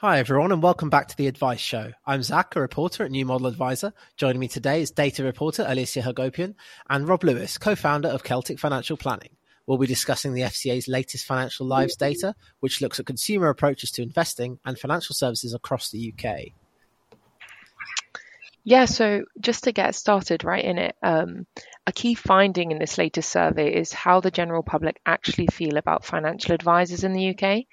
Hi, everyone, and welcome back to the Advice Show. I'm Zach, a reporter at New Model Adviser. Joining me today is data reporter Alicia Hagopian and Rob Lewis, co founder of Celtic Financial Planning. We'll be discussing the FCA's latest financial lives data, which looks at consumer approaches to investing and financial services across the UK. Yeah, so just to get started right in it, um, a key finding in this latest survey is how the general public actually feel about financial advisors in the UK.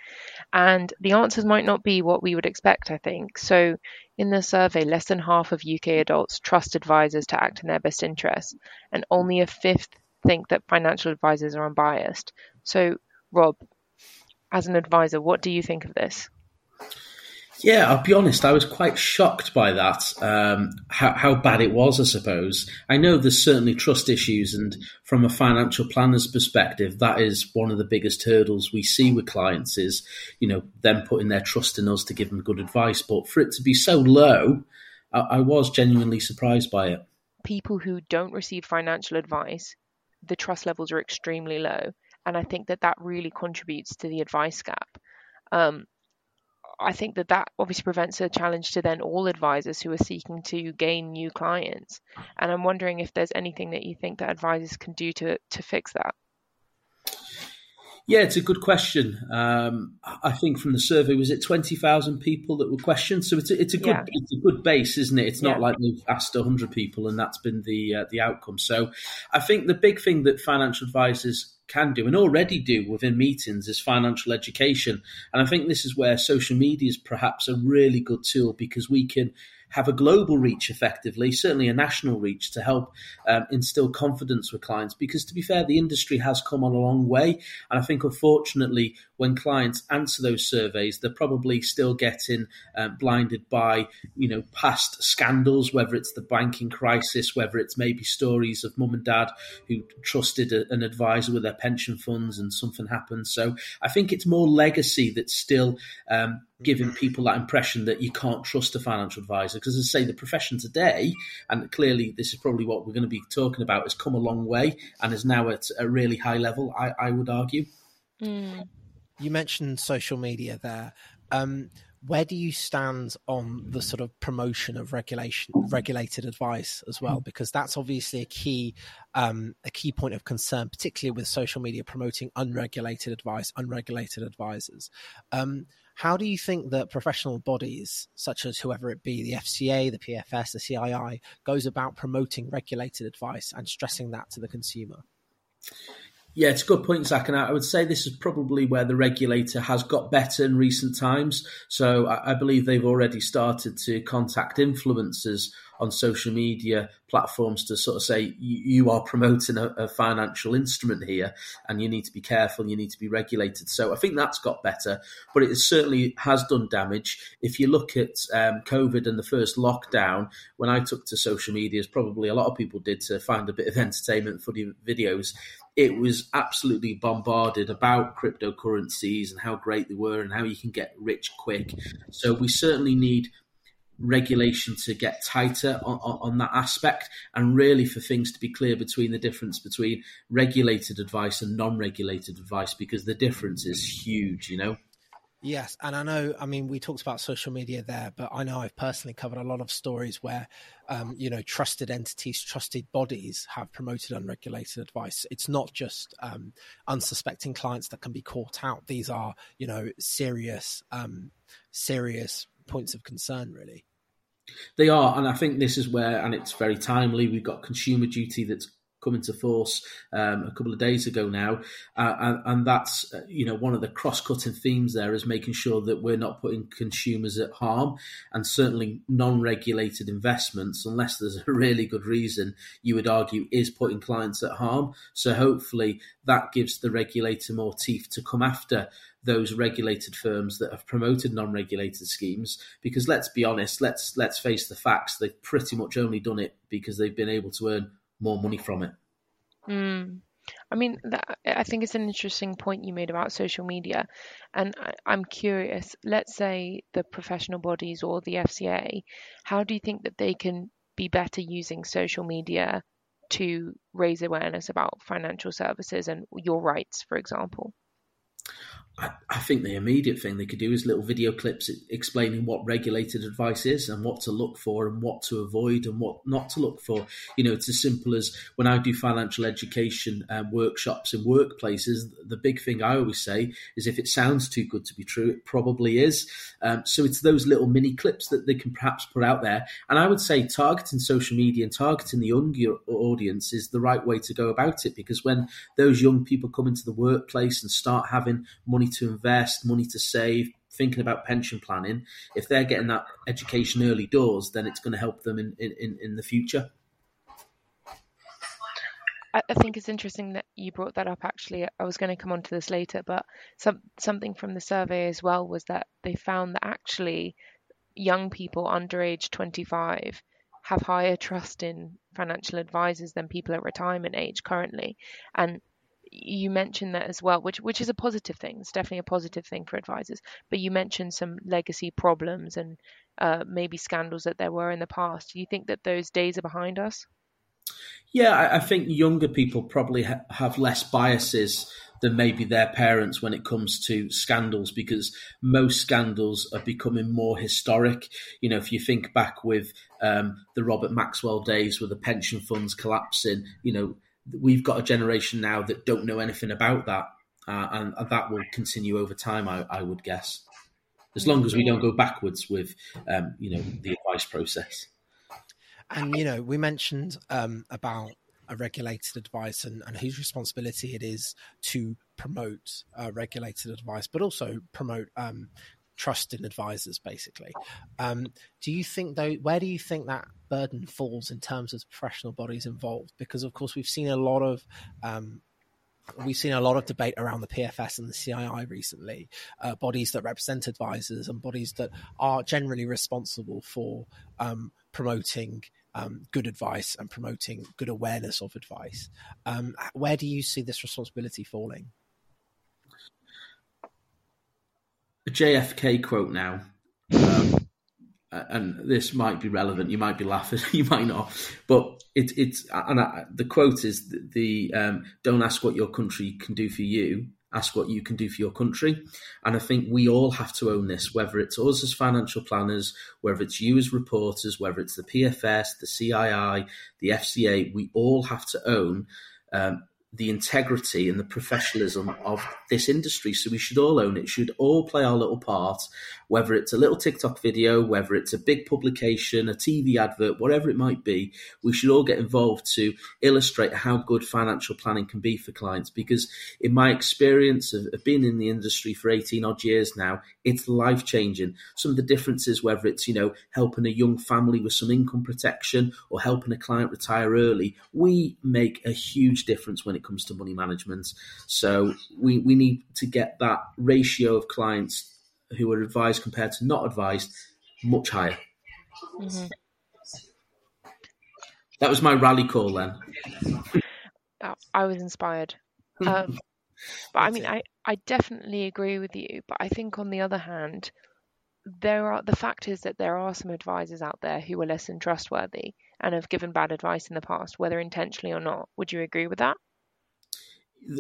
And the answers might not be what we would expect, I think. So, in the survey, less than half of UK adults trust advisors to act in their best interests, and only a fifth think that financial advisors are unbiased. So, Rob, as an advisor, what do you think of this? Yeah, I'll be honest. I was quite shocked by that. Um, how, how bad it was, I suppose. I know there's certainly trust issues, and from a financial planner's perspective, that is one of the biggest hurdles we see with clients. Is you know them putting their trust in us to give them good advice. But for it to be so low, I, I was genuinely surprised by it. People who don't receive financial advice, the trust levels are extremely low, and I think that that really contributes to the advice gap. Um, I think that that obviously prevents a challenge to then all advisors who are seeking to gain new clients. And I'm wondering if there's anything that you think that advisors can do to to fix that. Yeah, it's a good question. Um, I think from the survey, was it twenty thousand people that were questioned? So it's a, it's a good yeah. it's a good base, isn't it? It's not yeah. like they've asked hundred people and that's been the uh, the outcome. So I think the big thing that financial advisors can do and already do within meetings is financial education. And I think this is where social media is perhaps a really good tool because we can have a global reach effectively, certainly a national reach to help um, instill confidence with clients. Because to be fair, the industry has come on a long way. And I think unfortunately, when clients answer those surveys, they're probably still getting um, blinded by, you know, past scandals, whether it's the banking crisis, whether it's maybe stories of mum and dad who trusted a, an advisor with their pension funds and something happened. So I think it's more legacy that's still um, giving people that impression that you can't trust a financial advisor. Because as I say, the profession today, and clearly this is probably what we're going to be talking about, has come a long way and is now at a really high level, I, I would argue. Mm. You mentioned social media there. Um, where do you stand on the sort of promotion of regulation regulated advice as well because that's obviously a key um, a key point of concern particularly with social media promoting unregulated advice unregulated advisors um, how do you think that professional bodies such as whoever it be the fca the pfs the cii goes about promoting regulated advice and stressing that to the consumer yeah, it's a good point, Zach. And I would say this is probably where the regulator has got better in recent times. So I, believe they've already started to contact influencers on social media platforms to sort of say you are promoting a, a, financial instrument here and you need to be careful you need to be regulated so i think that's got better but it certainly has done damage if you look at um, covid and the first lockdown when i took to social media as probably a lot of people did to find a bit of entertainment funny videos it was absolutely bombarded about cryptocurrencies and how great they were and how you can get rich quick. So we certainly need regulation to get tighter on, on, that aspect and really for things to be clear between the difference between regulated advice and non-regulated advice because the difference is huge you know Yes, and I know. I mean, we talked about social media there, but I know I've personally covered a lot of stories where, um, you know, trusted entities, trusted bodies have promoted unregulated advice. It's not just um, unsuspecting clients that can be caught out. These are, you know, serious, um, serious points of concern, really. They are, and I think this is where, and it's very timely. We've got consumer duty that's come into force um, a couple of days ago now, uh, and, and, that's uh, you know one of the cross-cutting themes there is making sure that we're not putting consumers at harm, and certainly non-regulated investments, unless there's a really good reason, you would argue is putting clients at harm. So hopefully that gives the regulator more teeth to come after those regulated firms that have promoted non-regulated schemes. Because let's be honest let's let's face the facts. They've pretty much only done it because they've been able to earn more money from it mm. I mean, that, I think it's an interesting point you made about social media. And I, I'm curious, let's say the professional bodies or the FCA, how do you think that they can be better using social media to raise awareness about financial services and your rights, for example? I, I, think the immediate thing they could do is little video clips explaining what regulated advice is and what to look for and what to avoid and what not to look for. You know, it's as simple as when I do financial education um, workshops in workplaces, the big thing I always say is if it sounds too good to be true, it probably is. Um, so it's those little mini clips that they can perhaps put out there. And I would say targeting social media and targeting the younger audience is the right way to go about it because when those young people come into the workplace and start having money to invest, money to save, thinking about pension planning, if they're getting that education early doors, then it's going to help them in, in, in the future. I think it's interesting that you brought that up. Actually, I was going to come on to this later, but some something from the survey as well was that they found that actually young people under age 25 have higher trust in financial advisors than people at retirement age currently, and you mentioned that as well, which which is a positive thing. It's definitely a positive thing for advisors. But you mentioned some legacy problems and uh, maybe scandals that there were in the past. Do you think that those days are behind us? Yeah, I, I think younger people probably ha- have less biases than maybe their parents when it comes to scandals because most scandals are becoming more historic. You know, if you think back with um, the Robert Maxwell days with the pension funds collapsing, you know, we've got a generation now that don't know anything about that. Uh, and, and, that will continue over time, I, I, would guess, as long as we don't go backwards with, um, you know, the advice process. And you know, we mentioned um, about a regulated advice and, and, whose responsibility it is to promote uh, regulated advice, but also promote um, trusted advisors, basically. Um, do you think, though, where do you think that burden falls in terms of professional bodies involved? Because, of course, we've seen a lot of um, we've seen a lot of debate around the PFS and the CII recently, uh, bodies that represent advisors and bodies that are generally responsible for um, promoting um, good advice and promoting good awareness of advice. Um, where do you see this responsibility falling? A JFK quote now. Um, and this might be relevant. You might be laughing, you might not, but it, it's and I, the quote is the, the um, "Don't ask what your country can do for you, ask what you can do for your country. And I think we all have to own this, whether it's us as financial planners, whether it's you as reporters, whether it's the PFS, the CII, the FCA, we all have to own um, the integrity and the professionalism of this industry. So we should all own it, should all play our little part, whether it's a little TikTok video, whether it's a big publication, a TV advert, whatever it might be, we should all get involved to illustrate how good financial planning can be for clients. Because in my experience of, of being in the industry for 18 odd years now, it's life changing. Some of the differences, whether it's, you know, helping a young family with some income protection or helping a client retire early, we make a huge difference when it comes to money management. So we, we need to get that ratio of clients who are advised compared to not advised much higher. Mm-hmm. That was my rally call then. Oh, I was inspired. Um, but I mean, I, I definitely agree with you. But I think on the other hand, there are the fact is that there are some advisors out there who are less than trustworthy and have given bad advice in the past, whether intentionally or not. Would you agree with that?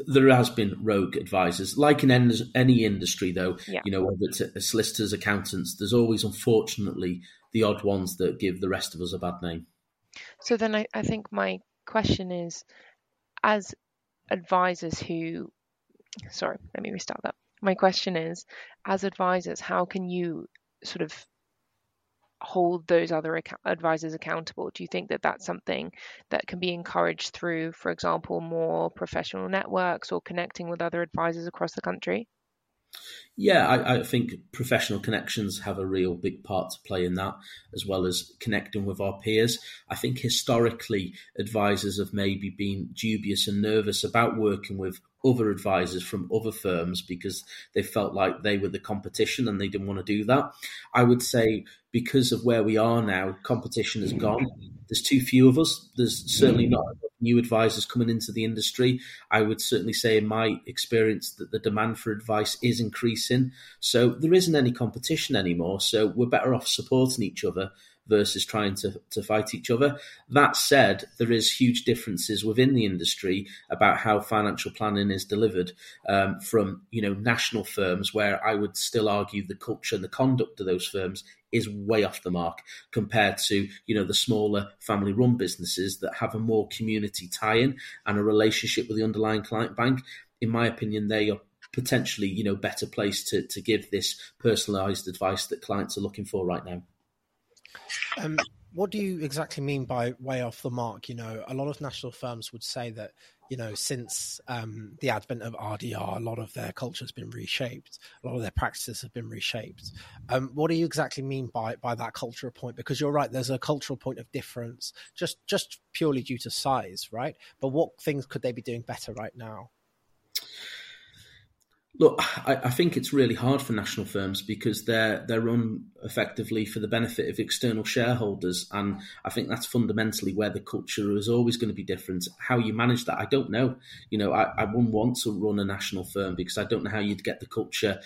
There has been rogue advisors, like in any industry, though. Yeah. You know, whether it's solicitors, accountants, there's always, unfortunately, the odd ones that give the rest of us a bad name. So then, I, I think my question is, as advisors who, sorry, let me restart that. My question is, as advisors, how can you sort of hold those other ac- advisors accountable? Do you think that that's something that can be encouraged through, for example, more professional networks or connecting with other advisors across the country? Yeah, I, I, think professional connections have a real big part to play in that, as well as connecting with our peers. I think historically, advisors have maybe been dubious and nervous about working with other advisors from other firms because they felt like they were the competition and they didn't want to do that. I would say because of where we are now, competition has gone. There's too few of us. There's certainly not new advisors coming into the industry. I would certainly say, in my experience, that the demand for advice is increasing. So there isn't any competition anymore. So we're better off supporting each other versus trying to, to fight each other. That said, there is huge differences within the industry about how financial planning is delivered um, from you know national firms, where I would still argue the culture and the conduct of those firms is way off the mark compared to you know the smaller family run businesses that have a more community tie-in and a relationship with the underlying client bank in my opinion they are potentially you know better placed to to give this personalized advice that clients are looking for right now um, what do you exactly mean by way off the mark? You know, a lot of national firms would say that, you know, since um, the advent of RDR, a lot of their culture has been reshaped. A lot of their practices have been reshaped. Um, what do you exactly mean by by that cultural point? Because you're right, there's a cultural point of difference, just just purely due to size, right? But what things could they be doing better right now? Look, I, I, think it's really hard for national firms because they're they're run effectively for the benefit of external shareholders, and I think that's fundamentally where the culture is always going to be different. How you manage that, I don't know. You know, I, I wouldn't want to run a national firm because I don't know how you'd get the culture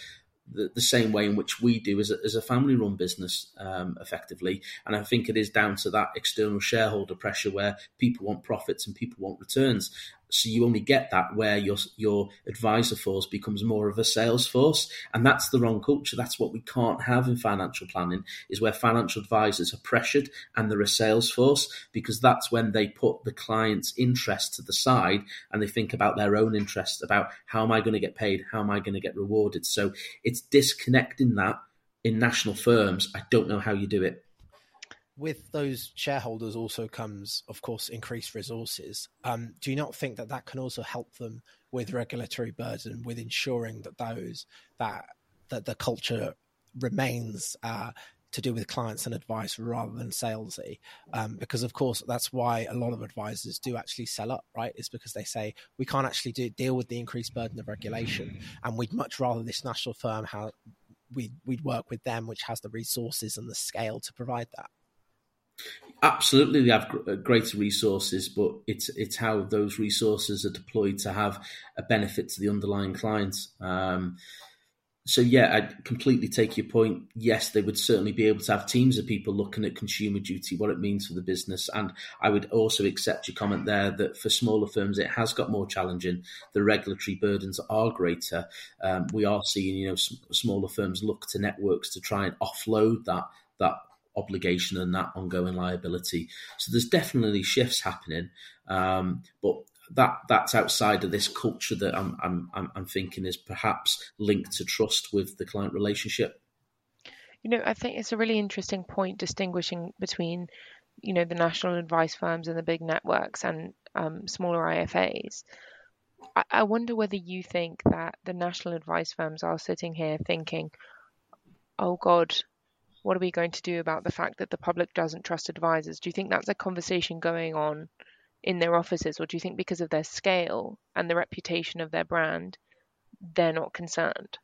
the, the same way in which we do as a, as a family run business um, effectively. And I think it is down to that external shareholder pressure where people want profits and people want returns. So you only get that where your your advisor force becomes more of a sales force, and that's the wrong culture. That's what we can't have in financial planning. Is where financial advisors are pressured and they're a sales force because that's when they put the client's interest to the side and they think about their own interest about how am I going to get paid, how am I going to get rewarded. So it's disconnecting that in national firms. I don't know how you do it with those shareholders also comes, of course, increased resources. Um, do you not think that that can also help them with regulatory burden, with ensuring that those that that the culture remains uh, to do with clients and advice rather than salesy? Um, because of course that's why a lot of advisors do actually sell up, right? It's because they say we can't actually do, deal with the increased burden of regulation, and we'd much rather this national firm have we we'd work with them, which has the resources and the scale to provide that. Absolutely, they have uh, greater resources, but it's it's how those resources are deployed to have a benefit to the underlying clients. Um, so yeah, I completely take your point. Yes, they would certainly be able to have teams of people looking at consumer duty, what it means for the business, and I would also accept your comment there that for smaller firms it has got more challenging. The regulatory burdens are greater. Um, we are seeing you know smaller firms look to networks to try and offload that that obligation and that ongoing liability. So there's definitely shifts happening, um, but that that's outside of this culture that I'm, I'm I'm thinking is perhaps linked to trust with the client relationship. You know, I think it's a really interesting point distinguishing between, you know, the national advice firms and the big networks and um, smaller IFAs. I, I wonder whether you think that the national advice firms are sitting here thinking, "Oh God, what are we going to do about the fact that the public doesn't trust advisors? Do you think that's a conversation going on in their offices, or do you think because of their scale and the reputation of their brand, they're not concerned?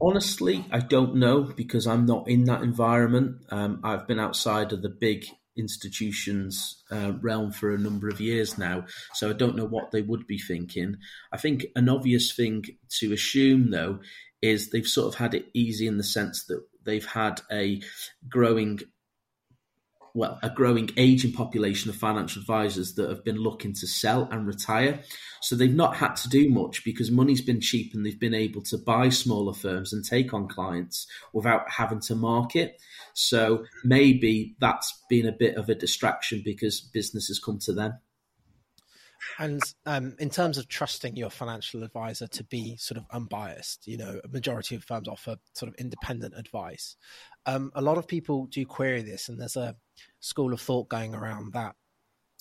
Honestly, I don't know because I'm not in that environment. Um, I've been outside of the big institutions uh, realm for a number of years now, so I don't know what they would be thinking. I think an obvious thing to assume, though, is they've sort of had it easy in the sense that they've had a growing well, a growing aging population of financial advisors that have been looking to sell and retire. So they've not had to do much because money's been cheap and they've been able to buy smaller firms and take on clients without having to market. So maybe that's been a bit of a distraction because business has come to them. And um, in terms of trusting your financial advisor to be sort of unbiased, you know, a majority of firms offer sort of independent advice. Um, a lot of people do query this, and there's a school of thought going around that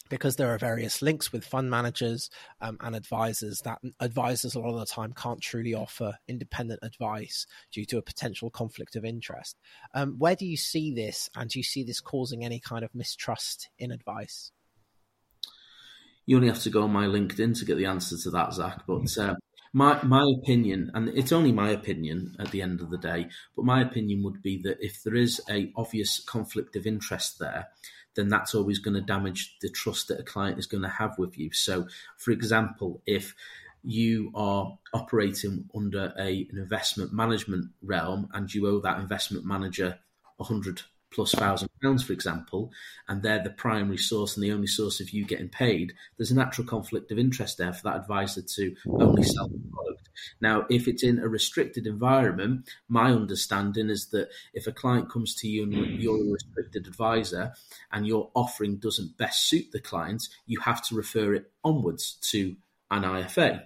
because there are various links with fund managers um, and advisors that advisors a lot of the time can't truly offer independent advice due to a potential conflict of interest. Um, where do you see this, and do you see this causing any kind of mistrust in advice? You only have to go on my LinkedIn to get the answer to that, Zach. But uh, my my opinion, and it's only my opinion at the end of the day, but my opinion would be that if there is a obvious conflict of interest there, then that's always going to damage the trust that a client is going to have with you. So, for example, if you are operating under a, an investment management realm and you owe that investment manager 100 plus thousand pounds, for example, and they're the primary source and the only source of you getting paid, there's a natural conflict of interest there for that advisor to only sell the product. Now, if it's in a restricted environment, my understanding is that if a client comes to you and you're a restricted advisor and your offering doesn't best suit the client, you have to refer it onwards to an IFA.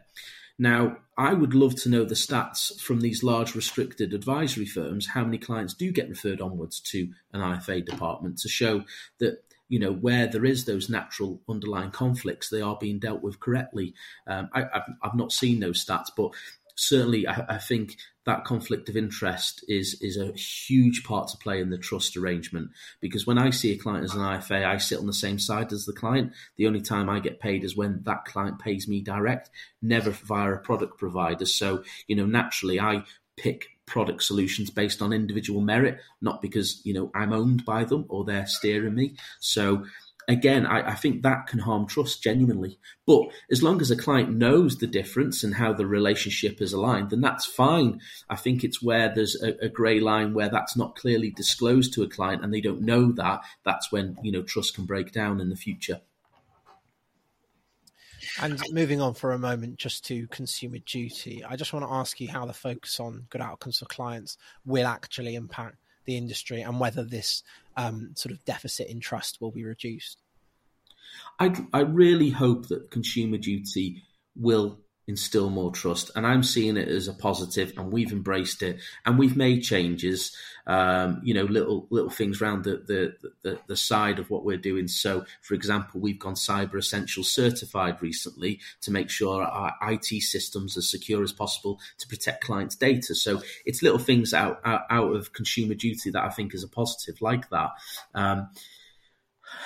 Now, I would love to know the stats from these large restricted advisory firms, how many clients do get referred onwards to an IFA department to show that you know where there is those natural underlying conflicts, they are being dealt with correctly. Um, I, have not seen those stats, but certainly I, I, think that conflict of interest is is a huge part to play in the trust arrangement because when I see a client as an IFA, I sit on the same side as the client. The only time I get paid is when that client pays me direct, never via a product provider. So, you know, naturally I pick product solutions based on individual merit, not because, you know, I'm owned by them or they're steering me. So again, I, I, think that can harm trust genuinely. But as long as a client knows the difference and how the relationship is aligned, then that's fine. I think it's where there's a, a grey line where that's not clearly disclosed to a client and they don't know that. That's when you know trust can break down in the future. And moving on for a moment, just to consumer duty, I just want to ask you how the focus on good outcomes for clients will actually impact the industry and whether this um, sort of deficit in trust will be reduced. I, I really hope that consumer duty will instill more trust. And I'm seeing it as a positive, and we've embraced it, and we've made changes. Um, you know, little little things around the, the, the the side of what we're doing. So, for example, we've gone Cyber Essential certified recently to make sure our IT systems are secure as possible to protect clients' data. So, it's little things out out, out of consumer duty that I think is a positive, like that. Um,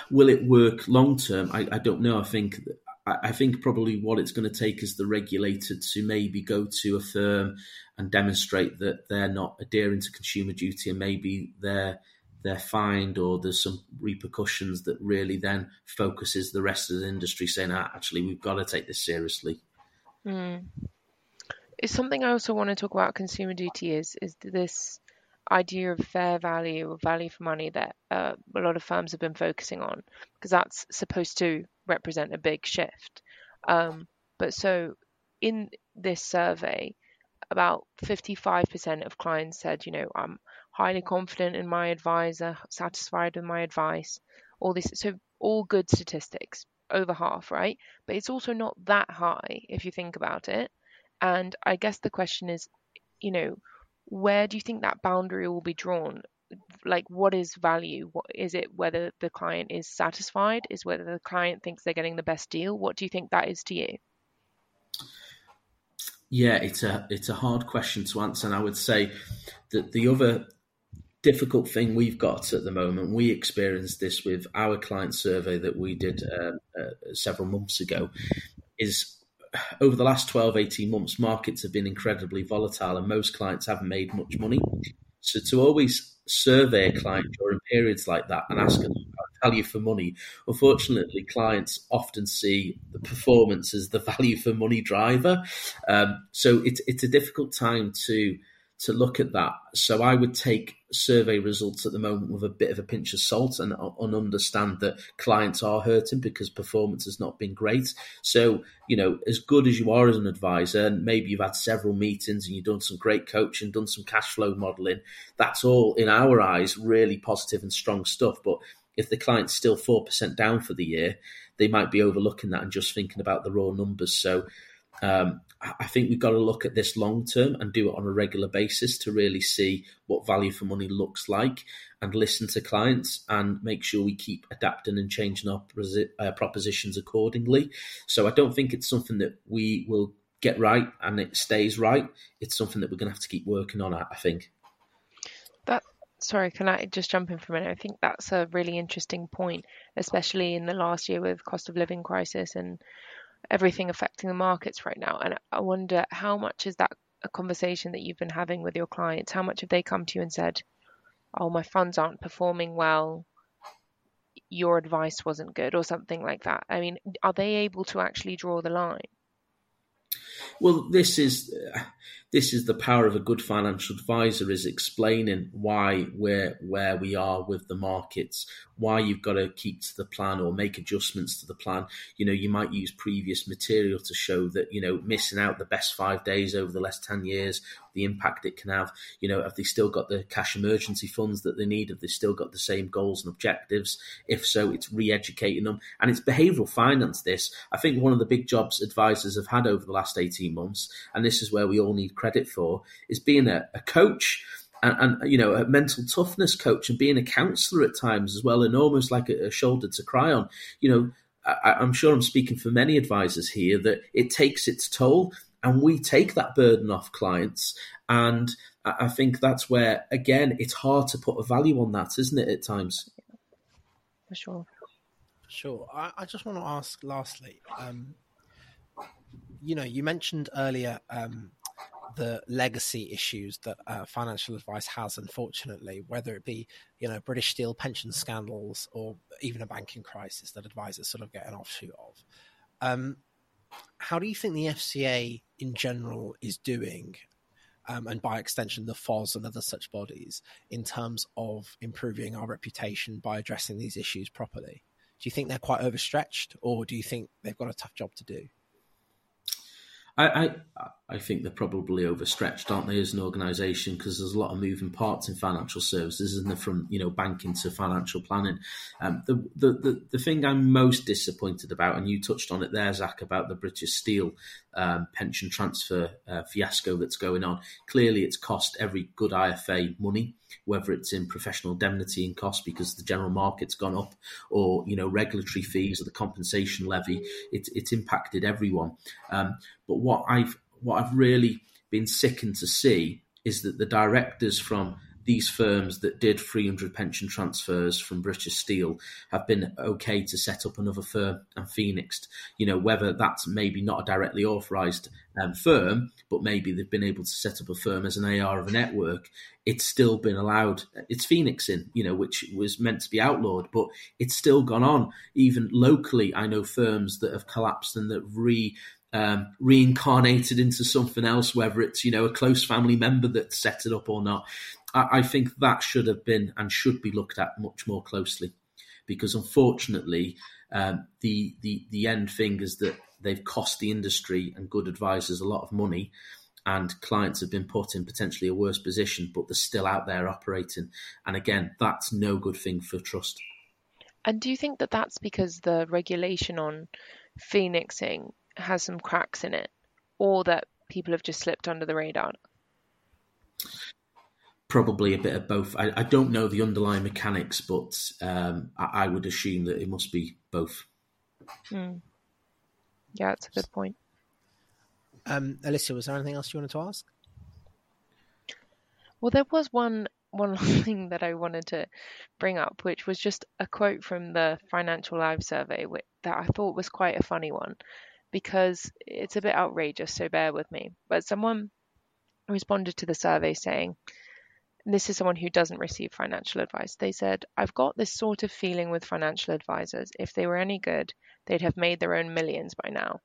will it work long term? I, I, don't know. I think I think probably what it's going to take is the regulator to maybe go to a firm and demonstrate that they're not adhering to consumer duty and maybe they're they're fined or there's some repercussions that really then focuses the rest of the industry saying ah, actually we've got to take this seriously. Mm. It's something I also want to talk about consumer duty is is this idea of fair value or value for money that uh, a lot of firms have been focusing on because that's supposed to represent a big shift. Um, but so in this survey, about 55% of clients said, you know, I'm highly confident in my advisor, satisfied with my advice, all this. So, all good statistics, over half, right? But it's also not that high if you think about it. And I guess the question is, you know, where do you think that boundary will be drawn? Like, what is value? What is it? Whether the client is satisfied? Is whether the client thinks they're getting the best deal? What do you think that is to you? Yeah, it's a it's a hard question to answer, and I would say that the other difficult thing we've got at the moment, we experienced this with our client survey that we did um, uh, several months ago, is over the last 12, 18 months, markets have been incredibly volatile and most clients haven't made much money. So to always survey a client during periods like that and ask them about value for money, unfortunately, clients often see the performance as the value for money driver. Um, so it's it's a difficult time to to look at that. So I would take survey results at the moment with a bit of a pinch of salt and, and understand that clients are hurting because performance has not been great. So, you know, as good as you are as an advisor, and maybe you've had several meetings and you've done some great coaching, done some cash flow modeling, that's all in our eyes really positive and strong stuff. But if the client's still 4% down for the year, they might be overlooking that and just thinking about the raw numbers. So, um, I think we've got to look at this long term and do it on a regular basis to really see what value for money looks like and listen to clients and make sure we keep adapting and changing our uh, propositions accordingly. So I don't think it's something that we will get right and it stays right. It's something that we're going to have to keep working on, I think. That sorry, can I just jump in for a minute? I think that's a really interesting point, especially in the last year with cost of living crisis and everything affecting the markets right now. And I wonder how much is that a conversation that you've been having with your clients? How much have they come to you and said, "Oh, my funds aren't performing well. Your advice wasn't good," or something like that? I mean, are they able to actually draw the line? Well, this is this is the power of a good financial advisor is explaining why we're where we are with the markets, why you've got to keep to the plan or make adjustments to the plan. You know, you might use previous material to show that, you know, missing out the best five days over the last 10 years, the impact it can have. You know, have they still got the cash emergency funds that they need? Have they still got the same goals and objectives? If so, it's re educating them. And it's behavioral finance, this. I think one of the big jobs advisors have had over the last 18 months, and this is where we all need credit for, is being a, a coach and, and, you know a mental toughness coach and being a counselor at times as well and almost like a, a shoulder to cry on. You know I, am sure i'm speaking for many advisors here that it takes its toll and we take that burden off clients. And i think that's where again it's hard to put a value on that isn't it at times? For sure. Sure. I, I just want to ask lastly um, you know you mentioned earlier um, the legacy issues that uh, financial advice has, unfortunately, whether it be you know British Steel pension scandals or even a banking crisis that advisors sort of get an offshoot of. Um, how do you think the FCA in general is doing, um, and by extension the FOS and other such bodies, in terms of improving our reputation by addressing these issues properly? Do you think they're quite overstretched, or do you think they've got a tough job to do? I, I, I think they're probably overstretched, aren't they, as an organisation? Because there's a lot of moving parts in financial services, isn't there? From you know banking to financial planning. Um, the, the the the thing I'm most disappointed about, and you touched on it there, Zach, about the British Steel um, pension transfer uh, fiasco that's going on. Clearly, it's cost every good IFA money, whether it's in professional indemnity and cost because the general market's gone up, or you know regulatory fees or the compensation levy. It, it's impacted everyone. Um, but what I've what I've really been sickened to see is that the directors from these firms that did 300 pension transfers from British Steel have been okay to set up another firm and Phoenix. You know, whether that's maybe not a directly authorised um, firm, but maybe they've been able to set up a firm as an AR of a network, it's still been allowed. It's phoenixing, you know, which was meant to be outlawed, but it's still gone on. Even locally, I know firms that have collapsed and that re um, reincarnated into something else, whether it's you know a close family member that set it up or not. I, I think that should have been and should be looked at much more closely, because unfortunately, um, the the the end thing is that they've cost the industry and good advisors a lot of money, and clients have been put in potentially a worse position, but they're still out there operating. And again, that's no good thing for trust. And do you think that that's because the regulation on phoenixing has some cracks in it, or that people have just slipped under the radar? Probably a bit of both. I, I don't know the underlying mechanics, but um, I, I, would assume that it must be both. Mm. Yeah, that's a good point. Um, Alicia, was there anything else you wanted to ask? Well, there was one one thing that I wanted to bring up, which was just a quote from the Financial Lives survey that I thought was quite a funny one because it's a bit outrageous, so bear with me. But someone responded to the survey saying, this is someone who doesn't receive financial advice. They said, I've got this sort of feeling with financial advisors. If they were any good, they'd have made their own millions by now.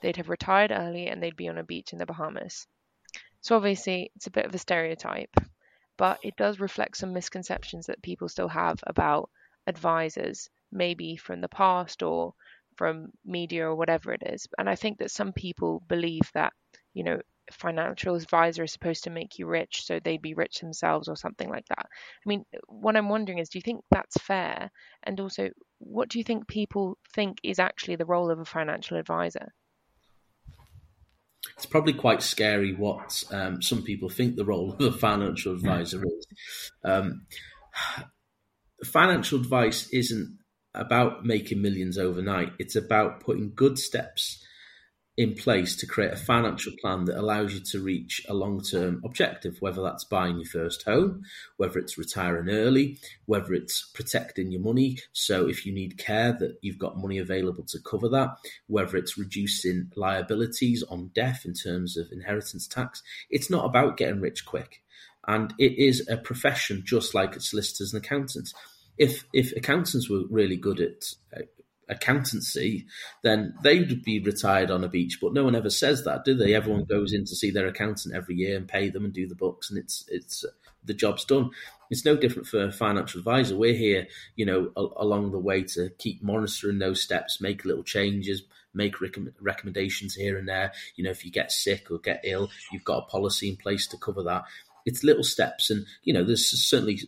They'd have retired early and they'd be on a beach in the Bahamas. So, obviously, it's a bit of a stereotype, but it does reflect some misconceptions that people still have about advisors, maybe from the past or from media or whatever it is. And I think that some people believe that, you know, financial advisor is supposed to make you rich so they'd be rich themselves or something like that. I mean, what I'm wondering is do you think that's fair? And also, what do you think people think is actually the role of a financial advisor? It's probably quite scary what um, some people think the role of a financial advisor is. Um, financial advice isn't about making millions overnight. It's about putting good steps in place to create a financial plan that allows you to reach a long term objective, whether that's buying your first home, whether it's retiring early, whether it's protecting your money. So if you need care, that you've got money available to cover that, whether it's reducing liabilities on death in terms of inheritance tax. It's not about getting rich quick. And it is a profession just like solicitors and accountants if if accountants were really good at uh, accountancy, then they would be retired on a beach. But no one ever says that, do they? Everyone goes in to see their accountant every year and pay them and do the books, and it's it's uh, the job's done. It's no different for a financial advisor. We're here, you know, a- along the way to keep monitoring those steps, make little changes, make rec- recommendations here and there. You know, if you get sick or get ill, you've got a policy in place to cover that. It's little steps, and you know, there's certainly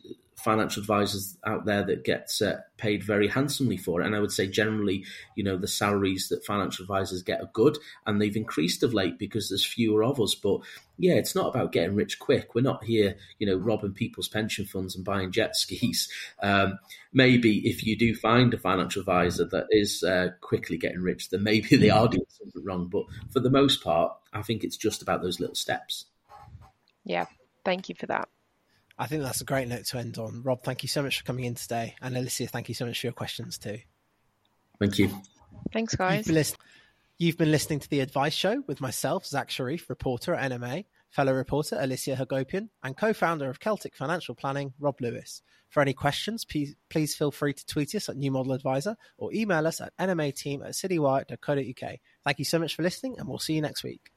financial advisors out there that get uh, paid very handsomely for it. And I would say generally, you know, the salaries that financial advisors get are good and they've increased of late because there's fewer of us. But yeah, it's not about getting rich quick. We're not here, you know, robbing people's pension funds and buying jet skis. Um, maybe if you do find a financial advisor that is uh, quickly getting rich, then maybe they are doing something wrong. But for the most part, I think it's just about those little steps. Yeah, thank you for that. I think that's a great note to end on. Rob, thank you so much for coming in today. And Alicia, thank you so much for your questions too. Thank you. Thanks, guys. You've been, list- you've been listening to The Advice Show with myself, Zach Sharif, reporter at NMA, fellow reporter Alicia Hagopian, and co founder of Celtic Financial Planning, Rob Lewis. For any questions, please, please feel free to tweet us at New Model Adviser or email us at nmateam at citywire.co.uk. Thank you so much for listening, and we'll see you next week.